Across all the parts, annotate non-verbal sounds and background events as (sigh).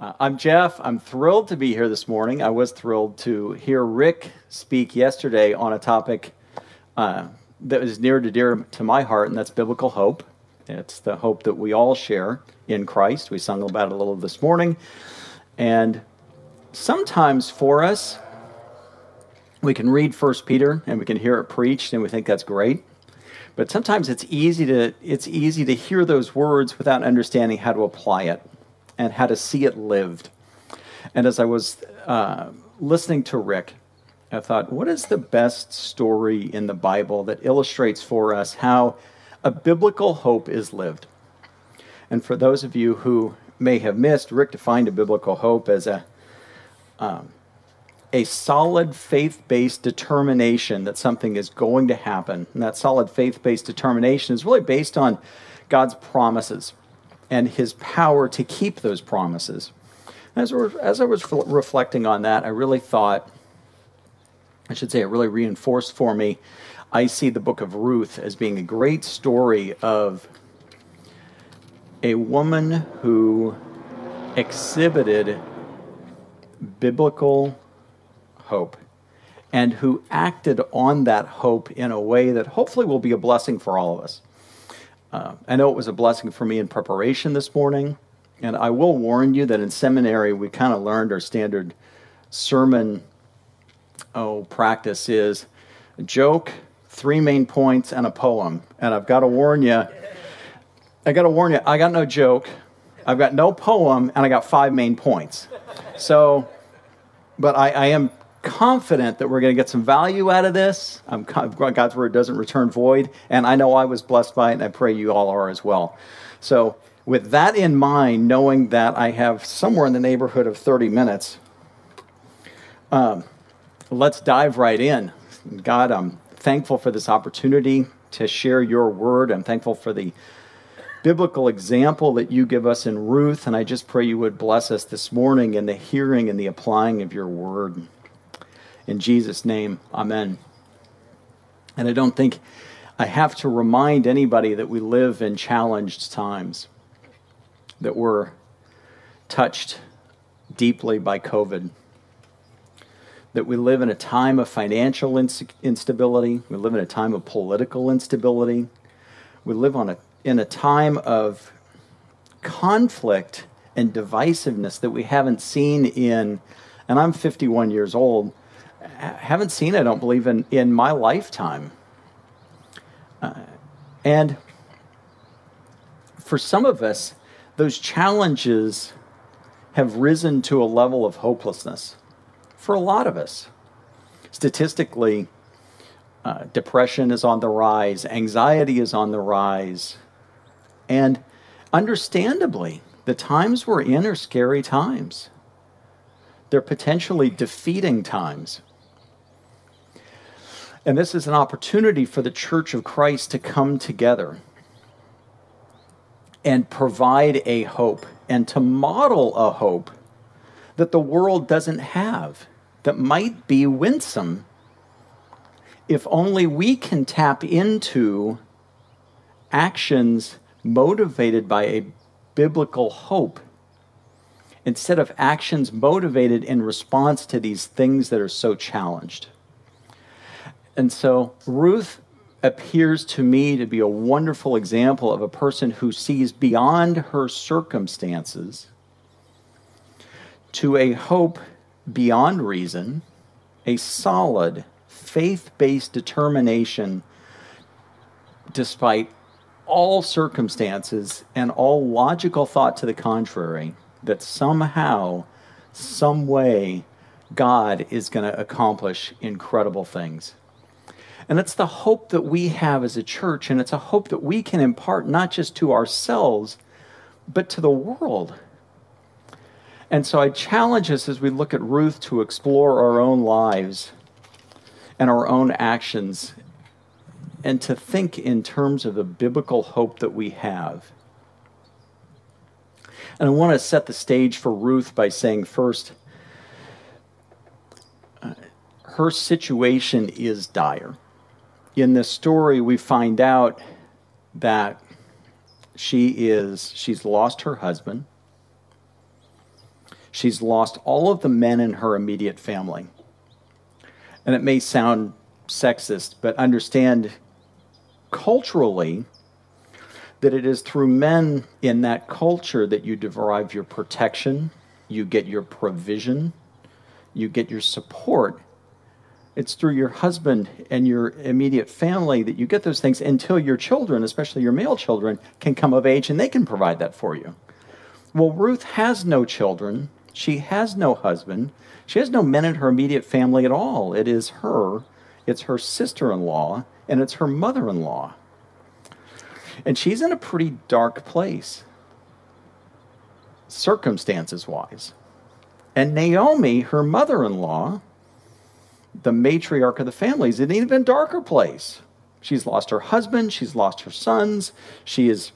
Uh, I'm Jeff. I'm thrilled to be here this morning. I was thrilled to hear Rick speak yesterday on a topic uh, that was near to dear to my heart, and that's biblical hope. It's the hope that we all share in Christ. We sung about it a little this morning. And sometimes for us, we can read First Peter and we can hear it preached and we think that's great. But sometimes it's easy to it's easy to hear those words without understanding how to apply it and how to see it lived. And as I was uh, listening to Rick, I thought, what is the best story in the Bible that illustrates for us how a biblical hope is lived? And for those of you who may have missed, Rick defined a biblical hope as a um, a solid faith based determination that something is going to happen. And that solid faith based determination is really based on God's promises and his power to keep those promises. As, as I was reflecting on that, I really thought, I should say, it really reinforced for me. I see the book of Ruth as being a great story of a woman who exhibited biblical hope and who acted on that hope in a way that hopefully will be a blessing for all of us. Uh, I know it was a blessing for me in preparation this morning, and I will warn you that in seminary we kind of learned our standard sermon oh practice is a joke, three main points, and a poem. And I've got to warn you, I got to warn you, I got no joke, I've got no poem, and I got five main points. So, but I, I am confident that we're going to get some value out of this. I'm, God's word doesn't return void, and I know I was blessed by it, and I pray you all are as well. So, with that in mind, knowing that I have somewhere in the neighborhood of 30 minutes, um, let's dive right in. God, I'm thankful for this opportunity to share your word. I'm thankful for the biblical example that you give us in Ruth, and I just pray you would bless us this morning in the hearing and the applying of your word. In Jesus' name, amen. And I don't think I have to remind anybody that we live in challenged times, that we're touched deeply by COVID, that we live in a time of financial instability, we live in a time of political instability, we live on a, in a time of conflict and divisiveness that we haven't seen in, and I'm 51 years old haven't seen, I don't believe, in, in my lifetime. Uh, and for some of us, those challenges have risen to a level of hopelessness. For a lot of us, statistically, uh, depression is on the rise, anxiety is on the rise, and understandably, the times we're in are scary times. They're potentially defeating times. And this is an opportunity for the church of Christ to come together and provide a hope and to model a hope that the world doesn't have, that might be winsome if only we can tap into actions motivated by a biblical hope instead of actions motivated in response to these things that are so challenged. And so Ruth appears to me to be a wonderful example of a person who sees beyond her circumstances to a hope beyond reason, a solid, faith based determination despite all circumstances and all logical thought to the contrary that somehow, some way, God is going to accomplish incredible things. And it's the hope that we have as a church, and it's a hope that we can impart not just to ourselves, but to the world. And so I challenge us as we look at Ruth to explore our own lives and our own actions and to think in terms of the biblical hope that we have. And I want to set the stage for Ruth by saying first, uh, her situation is dire in this story, we find out that she is she's lost her husband. She's lost all of the men in her immediate family. And it may sound sexist, but understand culturally that it is through men in that culture that you derive your protection, you get your provision, you get your support. It's through your husband and your immediate family that you get those things until your children, especially your male children, can come of age and they can provide that for you. Well, Ruth has no children. She has no husband. She has no men in her immediate family at all. It is her, it's her sister in law, and it's her mother in law. And she's in a pretty dark place, circumstances wise. And Naomi, her mother in law, the matriarch of the family, is in an even darker place. She's lost her husband, she's lost her sons, she is.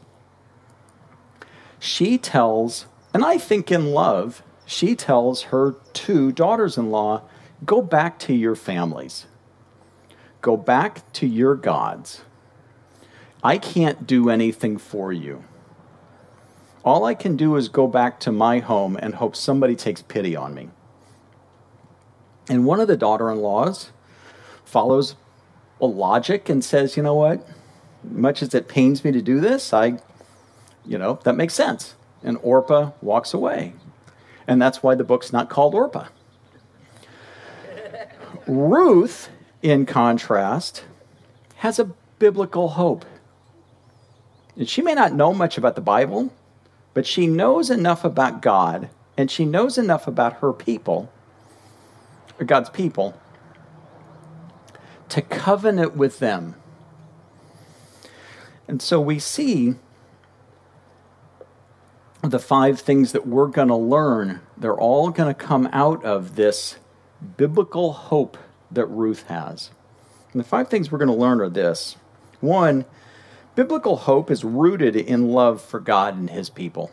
She tells, and I think in love, she tells her two daughters in law, go back to your families, go back to your gods. I can't do anything for you. All I can do is go back to my home and hope somebody takes pity on me. And one of the daughter in laws follows a logic and says, you know what? Much as it pains me to do this, I, you know, that makes sense. And Orpah walks away. And that's why the book's not called Orpah. Ruth, in contrast, has a biblical hope. And she may not know much about the Bible, but she knows enough about God and she knows enough about her people God's people, to covenant with them. And so we see the five things that we're going to learn, they're all going to come out of this biblical hope that Ruth has. And the five things we're going to learn are this one, biblical hope is rooted in love for God and his people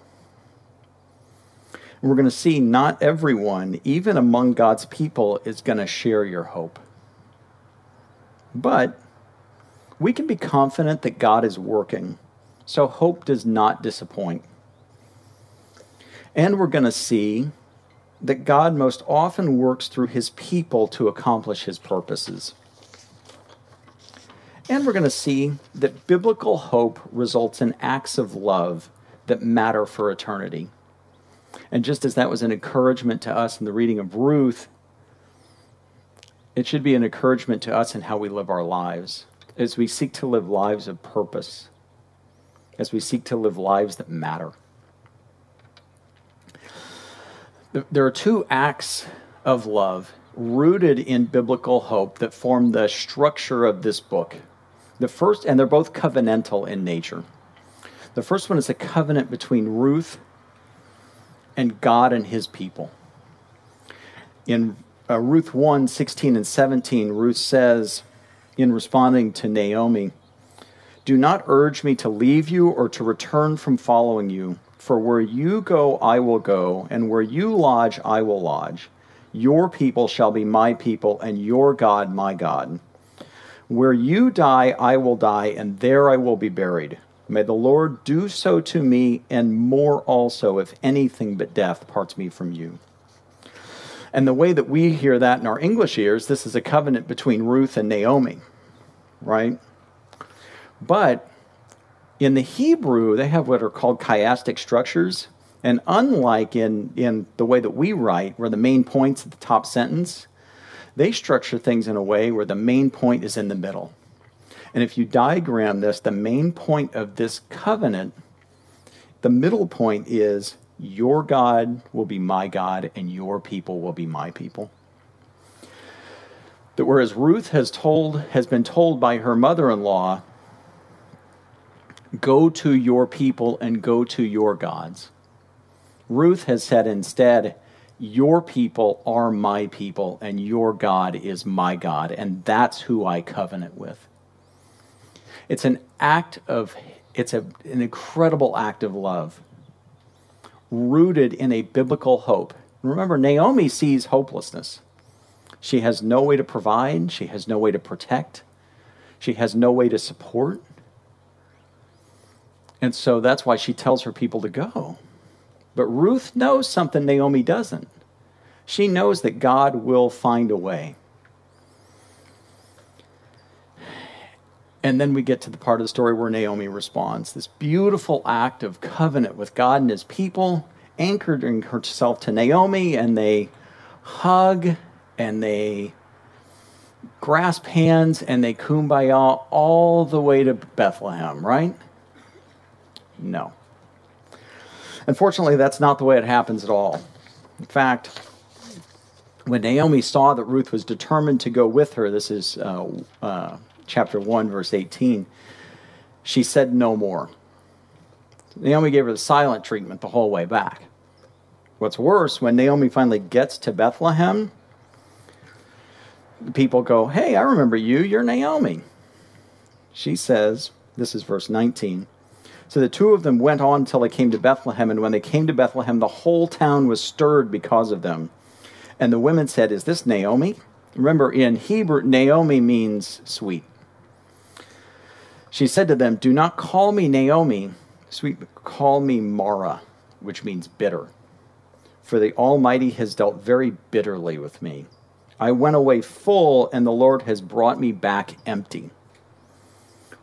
we're going to see not everyone, even among God's people, is going to share your hope. But we can be confident that God is working, so hope does not disappoint. And we're going to see that God most often works through his people to accomplish his purposes. And we're going to see that biblical hope results in acts of love that matter for eternity. And just as that was an encouragement to us in the reading of Ruth, it should be an encouragement to us in how we live our lives as we seek to live lives of purpose, as we seek to live lives that matter. There are two acts of love rooted in biblical hope that form the structure of this book. The first, and they're both covenantal in nature. The first one is a covenant between Ruth and God and his people. In uh, Ruth 1 16 and 17, Ruth says, in responding to Naomi, Do not urge me to leave you or to return from following you, for where you go, I will go, and where you lodge, I will lodge. Your people shall be my people, and your God my God. Where you die, I will die, and there I will be buried. May the Lord do so to me and more also, if anything but death parts me from you. And the way that we hear that in our English ears, this is a covenant between Ruth and Naomi, right? But in the Hebrew, they have what are called chiastic structures. And unlike in, in the way that we write, where the main point's at the top sentence, they structure things in a way where the main point is in the middle. And if you diagram this, the main point of this covenant, the middle point is your God will be my God and your people will be my people. That whereas Ruth has told has been told by her mother-in-law, go to your people and go to your gods. Ruth has said instead, your people are my people and your God is my God, and that's who I covenant with. It's an act of, it's a, an incredible act of love rooted in a biblical hope. Remember, Naomi sees hopelessness. She has no way to provide, she has no way to protect, she has no way to support. And so that's why she tells her people to go. But Ruth knows something Naomi doesn't. She knows that God will find a way. And then we get to the part of the story where Naomi responds. This beautiful act of covenant with God and his people, anchoring herself to Naomi, and they hug and they grasp hands and they kumbaya all the way to Bethlehem, right? No. Unfortunately, that's not the way it happens at all. In fact, when Naomi saw that Ruth was determined to go with her, this is uh, uh, chapter 1, verse 18, she said no more. Naomi gave her the silent treatment the whole way back. What's worse, when Naomi finally gets to Bethlehem, the people go, Hey, I remember you. You're Naomi. She says, This is verse 19. So the two of them went on until they came to Bethlehem, and when they came to Bethlehem, the whole town was stirred because of them. And the women said, Is this Naomi? Remember, in Hebrew, Naomi means sweet. She said to them, Do not call me Naomi, sweet, call me Mara, which means bitter. For the Almighty has dealt very bitterly with me. I went away full, and the Lord has brought me back empty.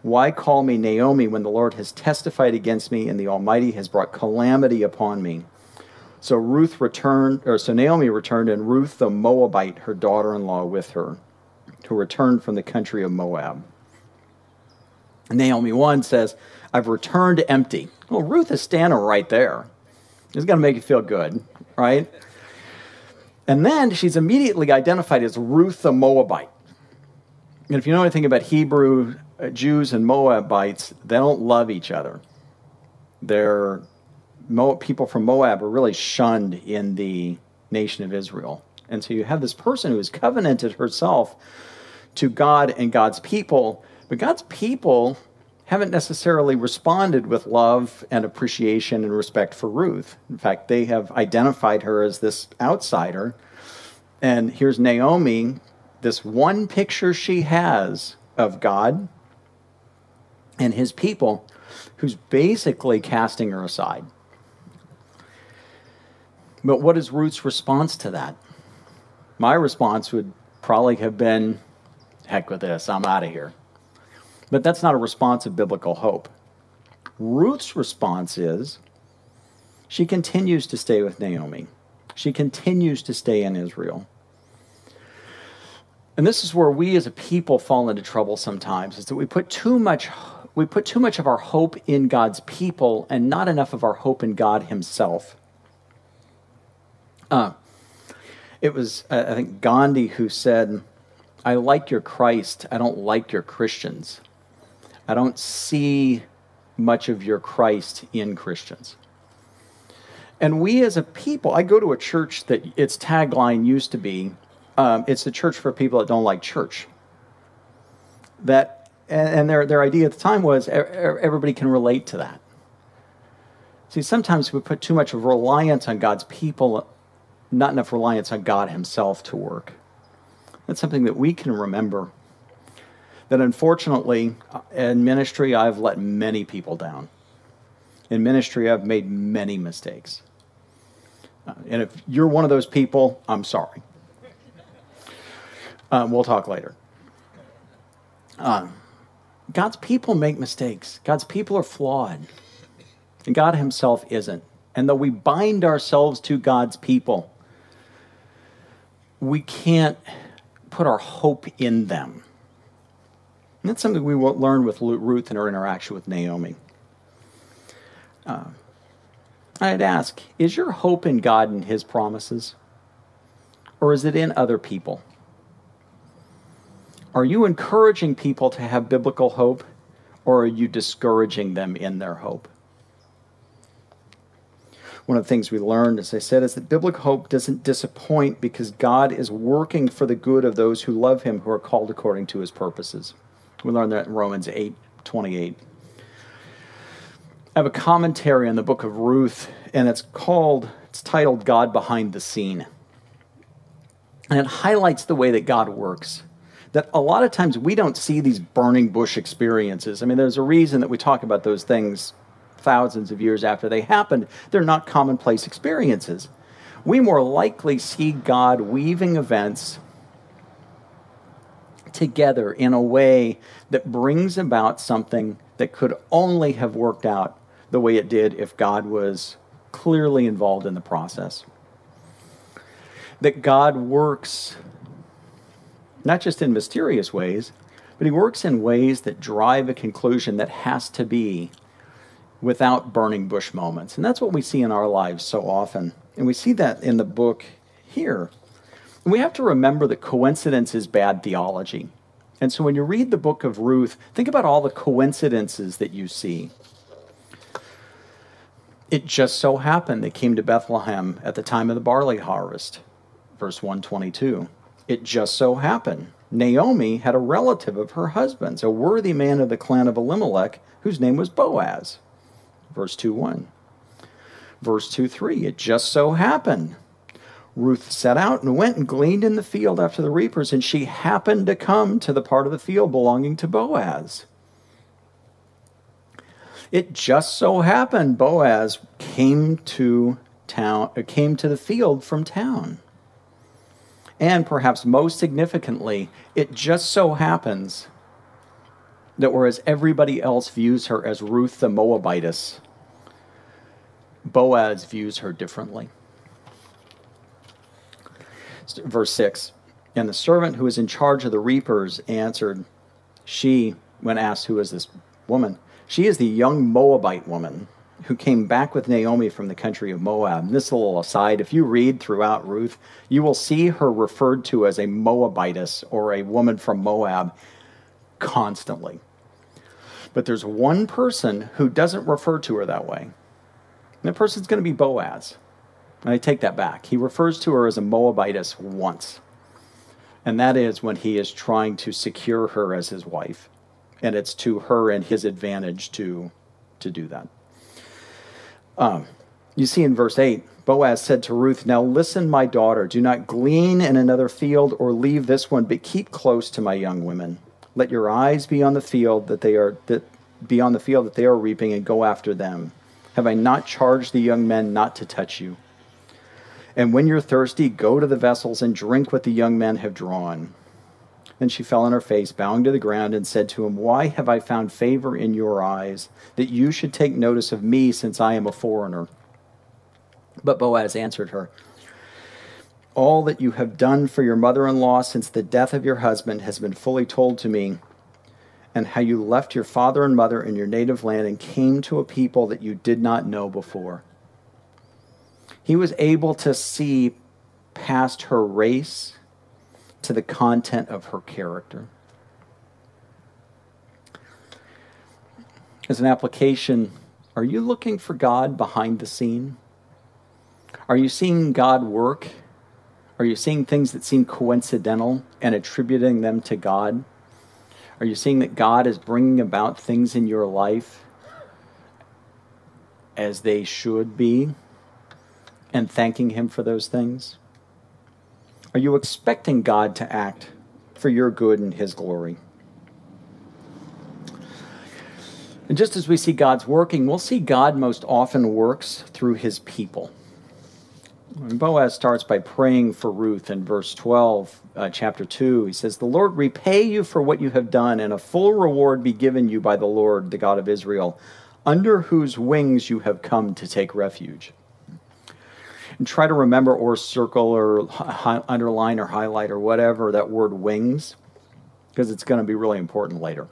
Why call me Naomi when the Lord has testified against me and the Almighty has brought calamity upon me? So Ruth returned, or so Naomi returned, and Ruth the Moabite, her daughter-in-law, with her, who returned from the country of Moab. Naomi 1 says, I've returned empty. Well, Ruth is standing right there. It's going to make you feel good, right? And then she's immediately identified as Ruth the Moabite. And if you know anything about Hebrew uh, Jews and Moabites, they don't love each other. They're people from Moab are really shunned in the nation of Israel. And so you have this person who has covenanted herself to God and God's people but God's people haven't necessarily responded with love and appreciation and respect for Ruth. In fact, they have identified her as this outsider. And here's Naomi, this one picture she has of God and his people, who's basically casting her aside. But what is Ruth's response to that? My response would probably have been, heck with this, I'm out of here. But that's not a response of biblical hope. Ruth's response is she continues to stay with Naomi. She continues to stay in Israel. And this is where we as a people fall into trouble sometimes is that we put too much we put too much of our hope in God's people and not enough of our hope in God himself. Uh, it was uh, I think Gandhi who said, "I like your Christ, I don't like your Christians." I don't see much of your Christ in Christians. And we as a people, I go to a church that its tagline used to be um, it's the church for people that don't like church. That, and their, their idea at the time was everybody can relate to that. See, sometimes we put too much of reliance on God's people, not enough reliance on God Himself to work. That's something that we can remember that unfortunately in ministry I've let many people down. In ministry, I've made many mistakes. Uh, and if you're one of those people, I'm sorry. Um, we'll talk later. Um, God's people make mistakes. God's people are flawed. And God Himself isn't. And though we bind ourselves to God's people, we can't put our hope in them. And that's something we will learn with Ruth in her interaction with Naomi. Uh, I'd ask Is your hope in God and His promises? Or is it in other people? Are you encouraging people to have biblical hope, or are you discouraging them in their hope? One of the things we learned, as I said, is that biblical hope doesn't disappoint because God is working for the good of those who love Him, who are called according to His purposes. We learn that in Romans 8 28. I have a commentary on the book of Ruth, and it's called, it's titled God Behind the Scene. And it highlights the way that God works. That a lot of times we don't see these burning bush experiences. I mean, there's a reason that we talk about those things thousands of years after they happened. They're not commonplace experiences. We more likely see God weaving events together in a way that brings about something that could only have worked out the way it did if God was clearly involved in the process. That God works not just in mysterious ways, but he works in ways that drive a conclusion that has to be without burning bush moments. And that's what we see in our lives so often. And we see that in the book here. We have to remember that coincidence is bad theology. And so when you read the book of Ruth, think about all the coincidences that you see. It just so happened they came to Bethlehem at the time of the barley harvest, verse 122. It just so happened Naomi had a relative of her husband's, a worthy man of the clan of Elimelech, whose name was Boaz. Verse 2 1. Verse 2 3. It just so happened. Ruth set out and went and gleaned in the field after the reapers, and she happened to come to the part of the field belonging to Boaz. It just so happened Boaz came to town, uh, came to the field from town. And perhaps most significantly, it just so happens that whereas everybody else views her as Ruth the Moabitess, Boaz views her differently. Verse 6 And the servant who was in charge of the reapers answered, She, when asked, Who is this woman? She is the young Moabite woman who came back with Naomi from the country of Moab. And this little aside, if you read throughout Ruth, you will see her referred to as a Moabitess or a woman from Moab constantly. But there's one person who doesn't refer to her that way. And that person's going to be Boaz. And I take that back. He refers to her as a Moabitess once. And that is when he is trying to secure her as his wife. And it's to her and his advantage to, to do that. Um, you see in verse 8, Boaz said to Ruth, Now listen, my daughter, do not glean in another field or leave this one, but keep close to my young women. Let your eyes be on the field that they are that be on the field that they are reaping and go after them. Have I not charged the young men not to touch you? And when you're thirsty, go to the vessels and drink what the young men have drawn. Then she fell on her face, bowing to the ground, and said to him, Why have I found favor in your eyes, that you should take notice of me, since I am a foreigner? But Boaz answered her, All that you have done for your mother in law since the death of your husband has been fully told to me, and how you left your father and mother in your native land and came to a people that you did not know before. He was able to see past her race to the content of her character. As an application, are you looking for God behind the scene? Are you seeing God work? Are you seeing things that seem coincidental and attributing them to God? Are you seeing that God is bringing about things in your life as they should be and thanking Him for those things? Are you expecting God to act for your good and His glory? And just as we see God's working, we'll see God most often works through His people. Boaz starts by praying for Ruth in verse 12, uh, chapter 2. He says, The Lord repay you for what you have done, and a full reward be given you by the Lord, the God of Israel, under whose wings you have come to take refuge and try to remember or circle or hi- underline or highlight or whatever that word wings because it's going to be really important later.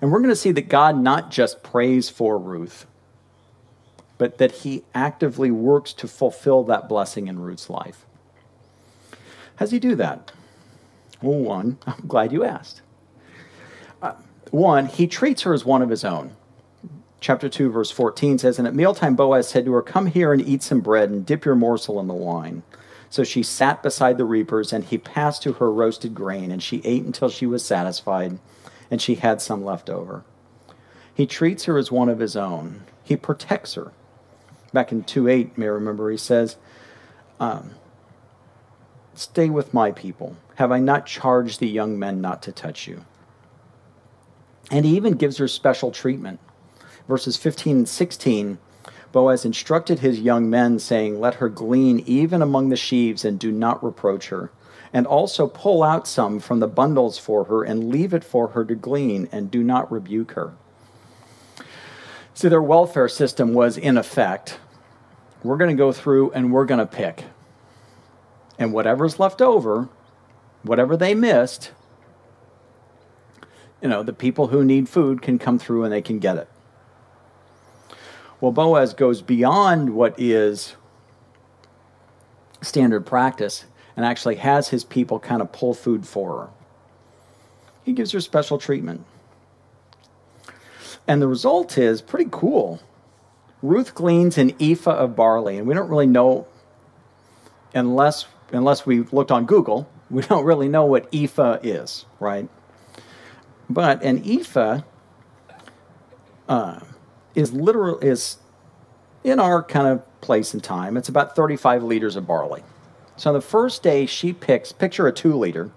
And we're going to see that God not just prays for Ruth, but that he actively works to fulfill that blessing in Ruth's life. How does he do that? Well, one, (laughs) I'm glad you asked. Uh, one, he treats her as one of his own chapter 2, verse 14 says, And at mealtime Boaz said to her, Come here and eat some bread and dip your morsel in the wine. So she sat beside the reapers, and he passed to her roasted grain, and she ate until she was satisfied, and she had some left over. He treats her as one of his own. He protects her. Back in 2 8, may remember, he says, um, Stay with my people. Have I not charged the young men not to touch you? And he even gives her special treatment verses 15 and 16, Boaz instructed his young men, saying, Let her glean even among the sheaves, and do not reproach her. And also pull out some from the bundles for her, and leave it for her to glean, and do not rebuke her. See, their welfare system was in effect we're going to go through and we're going to pick. And whatever's left over, whatever they missed, you know, the people who need food can come through and they can get it. Well, Boaz goes beyond what is standard practice and actually has his people kind of pull food for her. He gives her special treatment. And the result is pretty cool. Ruth gleans an ephah of barley, and we don't really know unless unless we looked on Google, (laughs) we don't really know what ephah is, right? But an ephah uh, is literal is in our kind of place and time. It's about 35 liters of barley. So on the first day, she picks, picture a two liter.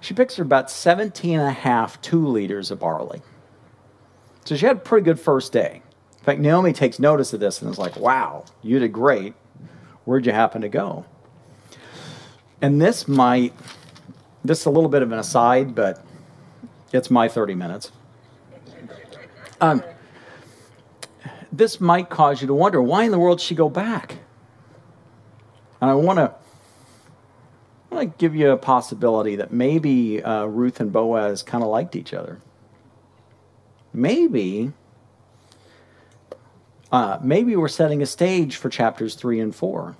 She picks about 17 and a half two liters of barley. So she had a pretty good first day. In fact, Naomi takes notice of this and is like, wow, you did great. Where'd you happen to go? And this might, this is a little bit of an aside, but it's my 30 minutes. Um, this might cause you to wonder why in the world she go back? And I want to want to give you a possibility that maybe uh, Ruth and Boaz kind of liked each other. Maybe, uh, maybe we're setting a stage for chapters three and four.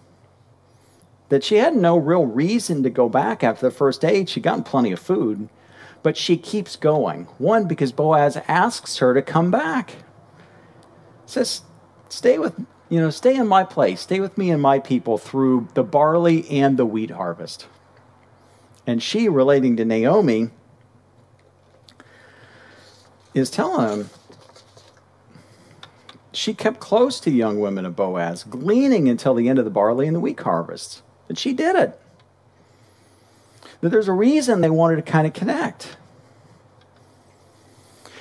That she had no real reason to go back after the first date. She'd gotten plenty of food, but she keeps going. One, because Boaz asks her to come back says, stay with, you know, stay in my place, stay with me and my people through the barley and the wheat harvest. And she, relating to Naomi, is telling him she kept close to the young women of Boaz, gleaning until the end of the barley and the wheat harvests. And she did it. That there's a reason they wanted to kind of connect.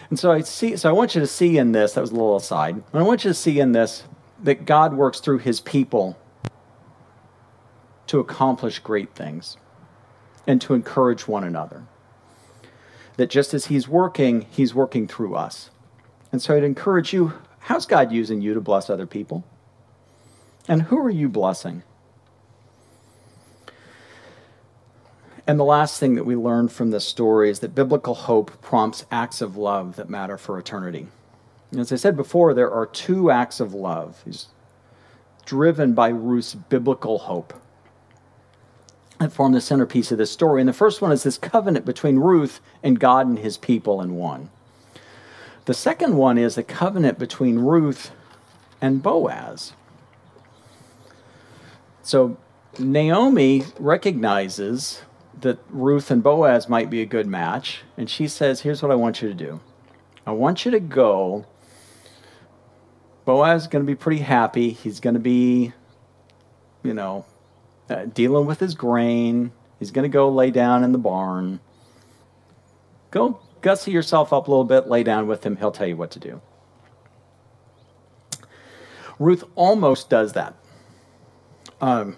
And so I see so I want you to see in this, that was a little aside. I want you to see in this that God works through his people to accomplish great things and to encourage one another. That just as he's working, he's working through us. And so I'd encourage you, how's God using you to bless other people? And who are you blessing? And the last thing that we learn from this story is that biblical hope prompts acts of love that matter for eternity. And as I said before, there are two acts of love He's driven by Ruth's biblical hope that form the centerpiece of this story. And the first one is this covenant between Ruth and God and his people in one. The second one is a covenant between Ruth and Boaz. So Naomi recognizes that Ruth and Boaz might be a good match. And she says, Here's what I want you to do I want you to go. Boaz is going to be pretty happy. He's going to be, you know, uh, dealing with his grain. He's going to go lay down in the barn. Go gussy yourself up a little bit, lay down with him. He'll tell you what to do. Ruth almost does that. Um,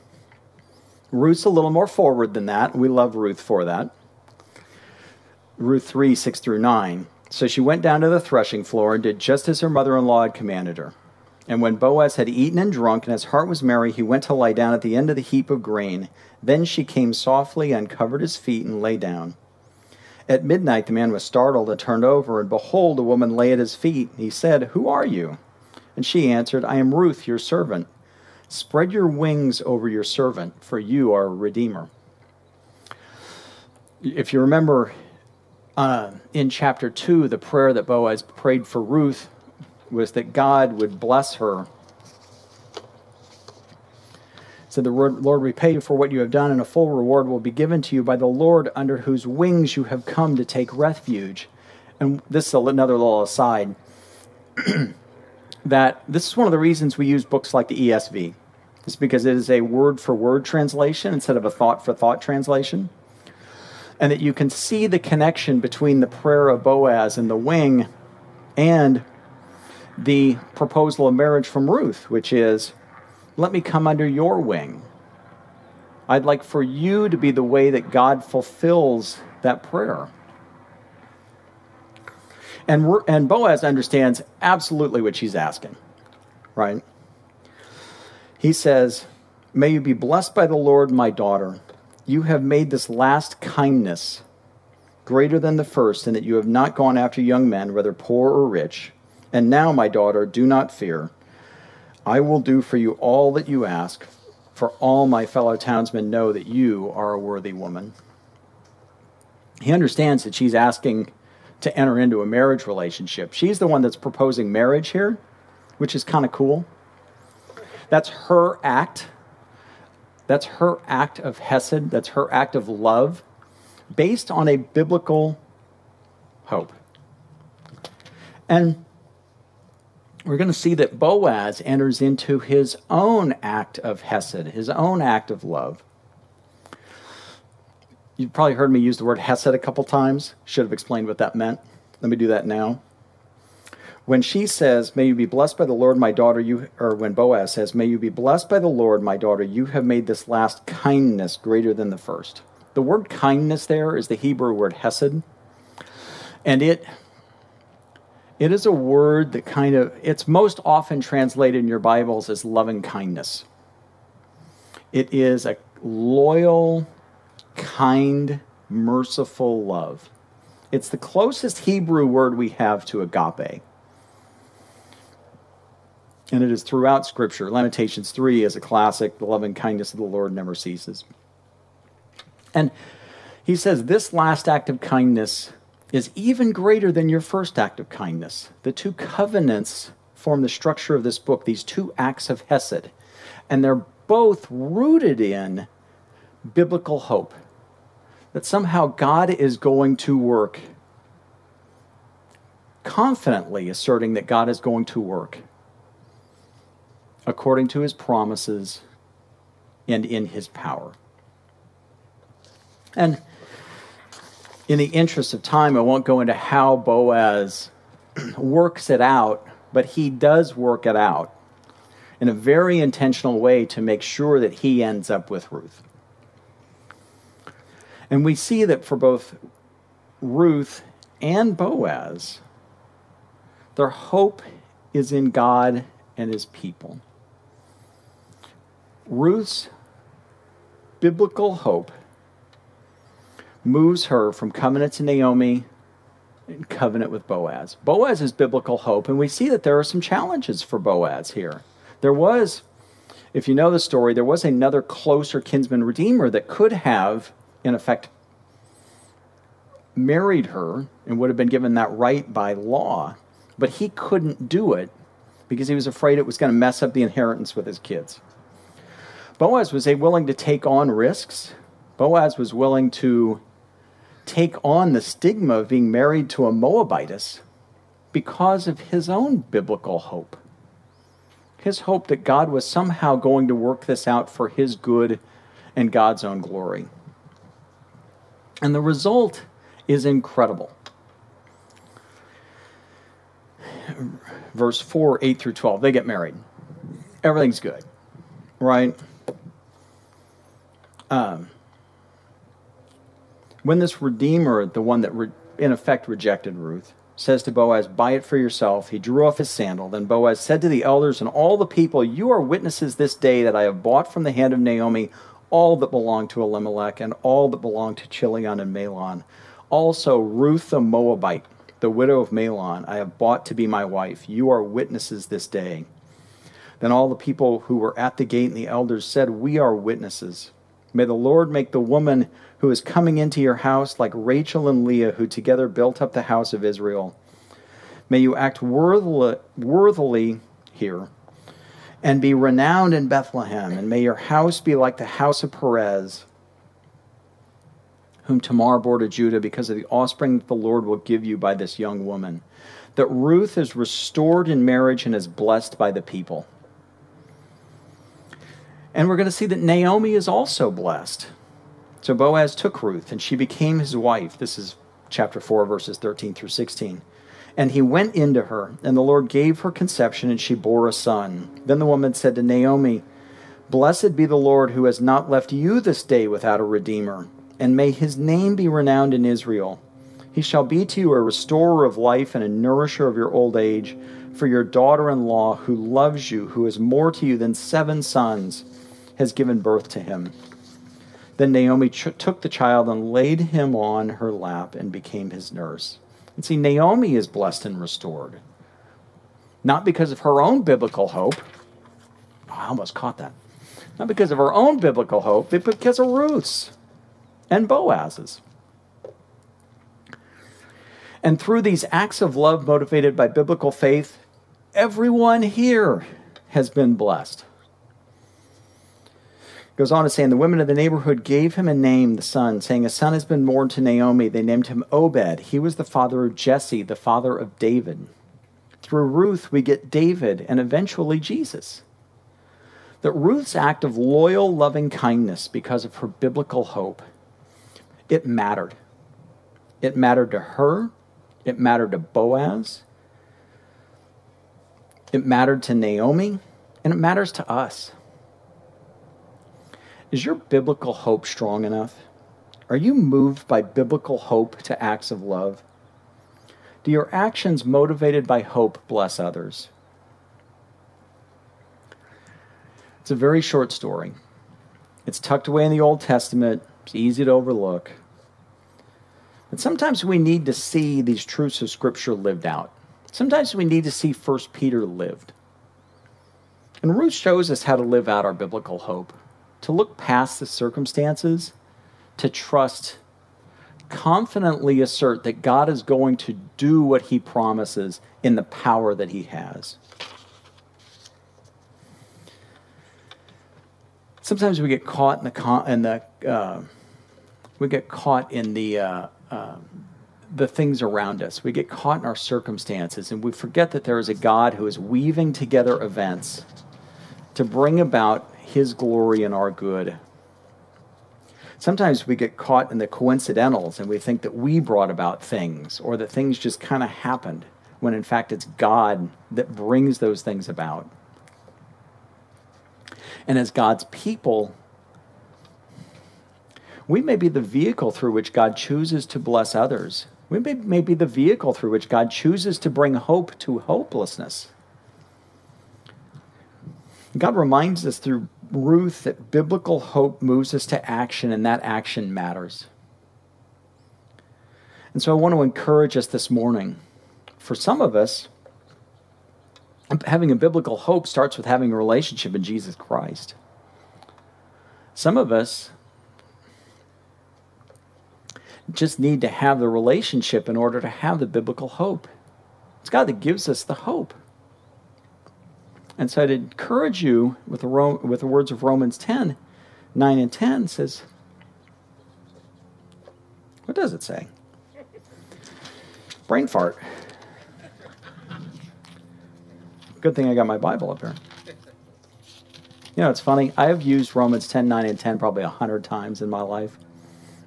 Ruth's a little more forward than that. We love Ruth for that. Ruth 3 6 through 9. So she went down to the threshing floor and did just as her mother in law had commanded her. And when Boaz had eaten and drunk, and his heart was merry, he went to lie down at the end of the heap of grain. Then she came softly, uncovered his feet, and lay down. At midnight the man was startled and turned over, and behold, a woman lay at his feet. He said, Who are you? And she answered, I am Ruth, your servant. Spread your wings over your servant, for you are a redeemer. If you remember uh, in chapter 2, the prayer that Boaz prayed for Ruth was that God would bless her. So the Lord repay you for what you have done, and a full reward will be given to you by the Lord under whose wings you have come to take refuge. And this is another little aside. (clears throat) that this is one of the reasons we use books like the ESV. It's because it is a word for word translation instead of a thought for thought translation. And that you can see the connection between the prayer of Boaz and the wing and the proposal of marriage from Ruth, which is, Let me come under your wing. I'd like for you to be the way that God fulfills that prayer. And, and Boaz understands absolutely what she's asking, right? He says, May you be blessed by the Lord, my daughter. You have made this last kindness greater than the first, in that you have not gone after young men, whether poor or rich. And now, my daughter, do not fear. I will do for you all that you ask, for all my fellow townsmen know that you are a worthy woman. He understands that she's asking to enter into a marriage relationship. She's the one that's proposing marriage here, which is kind of cool. That's her act. That's her act of Hesed. That's her act of love based on a biblical hope. And we're going to see that Boaz enters into his own act of Hesed, his own act of love. You've probably heard me use the word Hesed a couple times. Should have explained what that meant. Let me do that now. When she says, May you be blessed by the Lord, my daughter, you, or when Boaz says, May you be blessed by the Lord, my daughter, you have made this last kindness greater than the first. The word kindness there is the Hebrew word hesed. And it it is a word that kind of it's most often translated in your Bibles as loving kindness. It is a loyal, kind, merciful love. It's the closest Hebrew word we have to agape. And it is throughout Scripture. Lamentations 3 is a classic. The loving kindness of the Lord never ceases. And he says, This last act of kindness is even greater than your first act of kindness. The two covenants form the structure of this book, these two acts of Hesed. And they're both rooted in biblical hope that somehow God is going to work, confidently asserting that God is going to work according to his promises and in his power. And in the interest of time, I won't go into how Boaz (clears throat) works it out, but he does work it out in a very intentional way to make sure that he ends up with Ruth. And we see that for both Ruth and Boaz, their hope is in God and his people. Ruth's biblical hope moves her from covenant to Naomi and covenant with Boaz. Boaz is biblical hope, and we see that there are some challenges for Boaz here. There was, if you know the story, there was another closer kinsman redeemer that could have, in effect, married her and would have been given that right by law, but he couldn't do it because he was afraid it was going to mess up the inheritance with his kids. Boaz was willing to take on risks. Boaz was willing to take on the stigma of being married to a Moabitess because of his own biblical hope. His hope that God was somehow going to work this out for his good and God's own glory. And the result is incredible. Verse 4, 8 through 12, they get married. Everything's good, right? Um, when this Redeemer, the one that re- in effect rejected Ruth, says to Boaz, Buy it for yourself, he drew off his sandal. Then Boaz said to the elders and all the people, You are witnesses this day that I have bought from the hand of Naomi all that belonged to Elimelech and all that belonged to Chilion and Mahlon. Also, Ruth the Moabite, the widow of Mahlon, I have bought to be my wife. You are witnesses this day. Then all the people who were at the gate and the elders said, We are witnesses. May the Lord make the woman who is coming into your house like Rachel and Leah, who together built up the house of Israel. May you act worthily, worthily here and be renowned in Bethlehem, and may your house be like the house of Perez, whom Tamar bore to Judah, because of the offspring that the Lord will give you by this young woman. That Ruth is restored in marriage and is blessed by the people. And we're going to see that Naomi is also blessed. So Boaz took Ruth, and she became his wife. This is chapter 4, verses 13 through 16. And he went into her, and the Lord gave her conception, and she bore a son. Then the woman said to Naomi, Blessed be the Lord who has not left you this day without a redeemer, and may his name be renowned in Israel. He shall be to you a restorer of life and a nourisher of your old age. For your daughter in law, who loves you, who is more to you than seven sons, has given birth to him. Then Naomi ch- took the child and laid him on her lap and became his nurse. And see, Naomi is blessed and restored. Not because of her own biblical hope. Oh, I almost caught that. Not because of her own biblical hope, but because of Ruth's and Boaz's. And through these acts of love motivated by biblical faith, everyone here has been blessed. Goes on to say, and the women of the neighborhood gave him a name, the son, saying, A son has been born to Naomi. They named him Obed. He was the father of Jesse, the father of David. Through Ruth, we get David and eventually Jesus. That Ruth's act of loyal, loving kindness because of her biblical hope, it mattered. It mattered to her, it mattered to Boaz, it mattered to Naomi, and it matters to us. Is your biblical hope strong enough? Are you moved by biblical hope to acts of love? Do your actions motivated by hope bless others? It's a very short story. It's tucked away in the Old Testament. It's easy to overlook. But sometimes we need to see these truths of Scripture lived out. Sometimes we need to see 1 Peter lived. And Ruth shows us how to live out our biblical hope to look past the circumstances, to trust, confidently assert that God is going to do what he promises in the power that he has. Sometimes we get caught in the in the uh, we get caught in the uh, uh, the things around us. We get caught in our circumstances, and we forget that there is a God who is weaving together events to bring about his glory and our good. Sometimes we get caught in the coincidentals and we think that we brought about things or that things just kind of happened when in fact it's God that brings those things about. And as God's people, we may be the vehicle through which God chooses to bless others. We may, may be the vehicle through which God chooses to bring hope to hopelessness. God reminds us through Ruth that biblical hope moves us to action, and that action matters. And so I want to encourage us this morning. For some of us, having a biblical hope starts with having a relationship in Jesus Christ. Some of us just need to have the relationship in order to have the biblical hope. It's God that gives us the hope. And so I'd encourage you with the, with the words of Romans 10 9 and 10 says, what does it say? Brain fart. Good thing I got my Bible up here. You know, it's funny. I have used Romans 10, 9, and 10 probably 100 times in my life.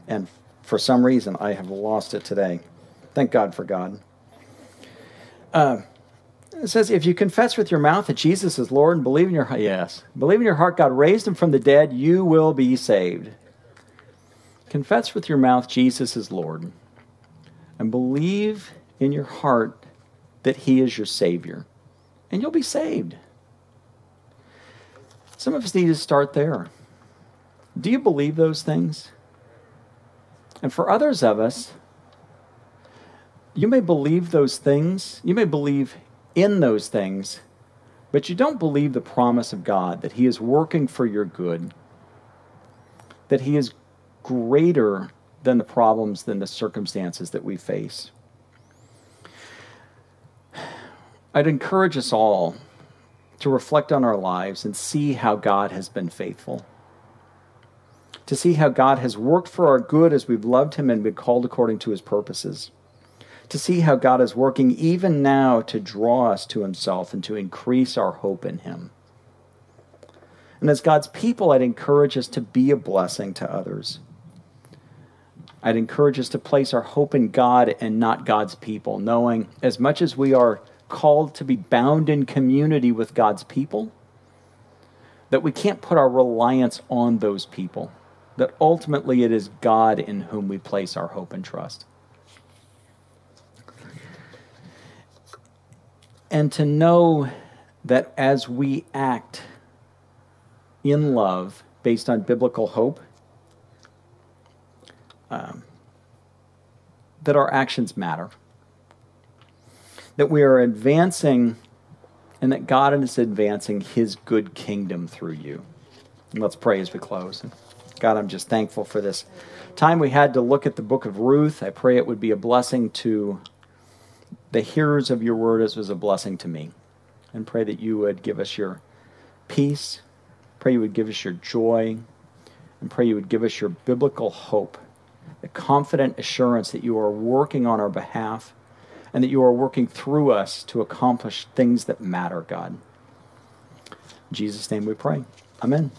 And for some reason, I have lost it today. Thank God for God. Uh, it says, if you confess with your mouth that Jesus is Lord and believe in your heart, yes, believe in your heart God raised him from the dead, you will be saved. Confess with your mouth Jesus is Lord and believe in your heart that he is your Savior, and you'll be saved. Some of us need to start there. Do you believe those things? And for others of us, you may believe those things. You may believe in those things, but you don't believe the promise of God that He is working for your good, that He is greater than the problems, than the circumstances that we face. I'd encourage us all to reflect on our lives and see how God has been faithful. To see how God has worked for our good as we've loved Him and been called according to His purposes to see how God is working even now to draw us to Himself and to increase our hope in Him. And as God's people, I'd encourage us to be a blessing to others. I'd encourage us to place our hope in God and not God's people, knowing as much as we are called to be bound in community with God's people, that we can't put our reliance on those people, that ultimately it is God in whom we place our hope and trust. And to know that as we act in love based on biblical hope, um, that our actions matter. That we are advancing and that God is advancing his good kingdom through you. And let's pray as we close. God, I'm just thankful for this time we had to look at the book of Ruth. I pray it would be a blessing to the hearers of your word as was a blessing to me. And pray that you would give us your peace. Pray you would give us your joy. And pray you would give us your biblical hope, the confident assurance that you are working on our behalf and that you are working through us to accomplish things that matter, God. In Jesus' name we pray. Amen.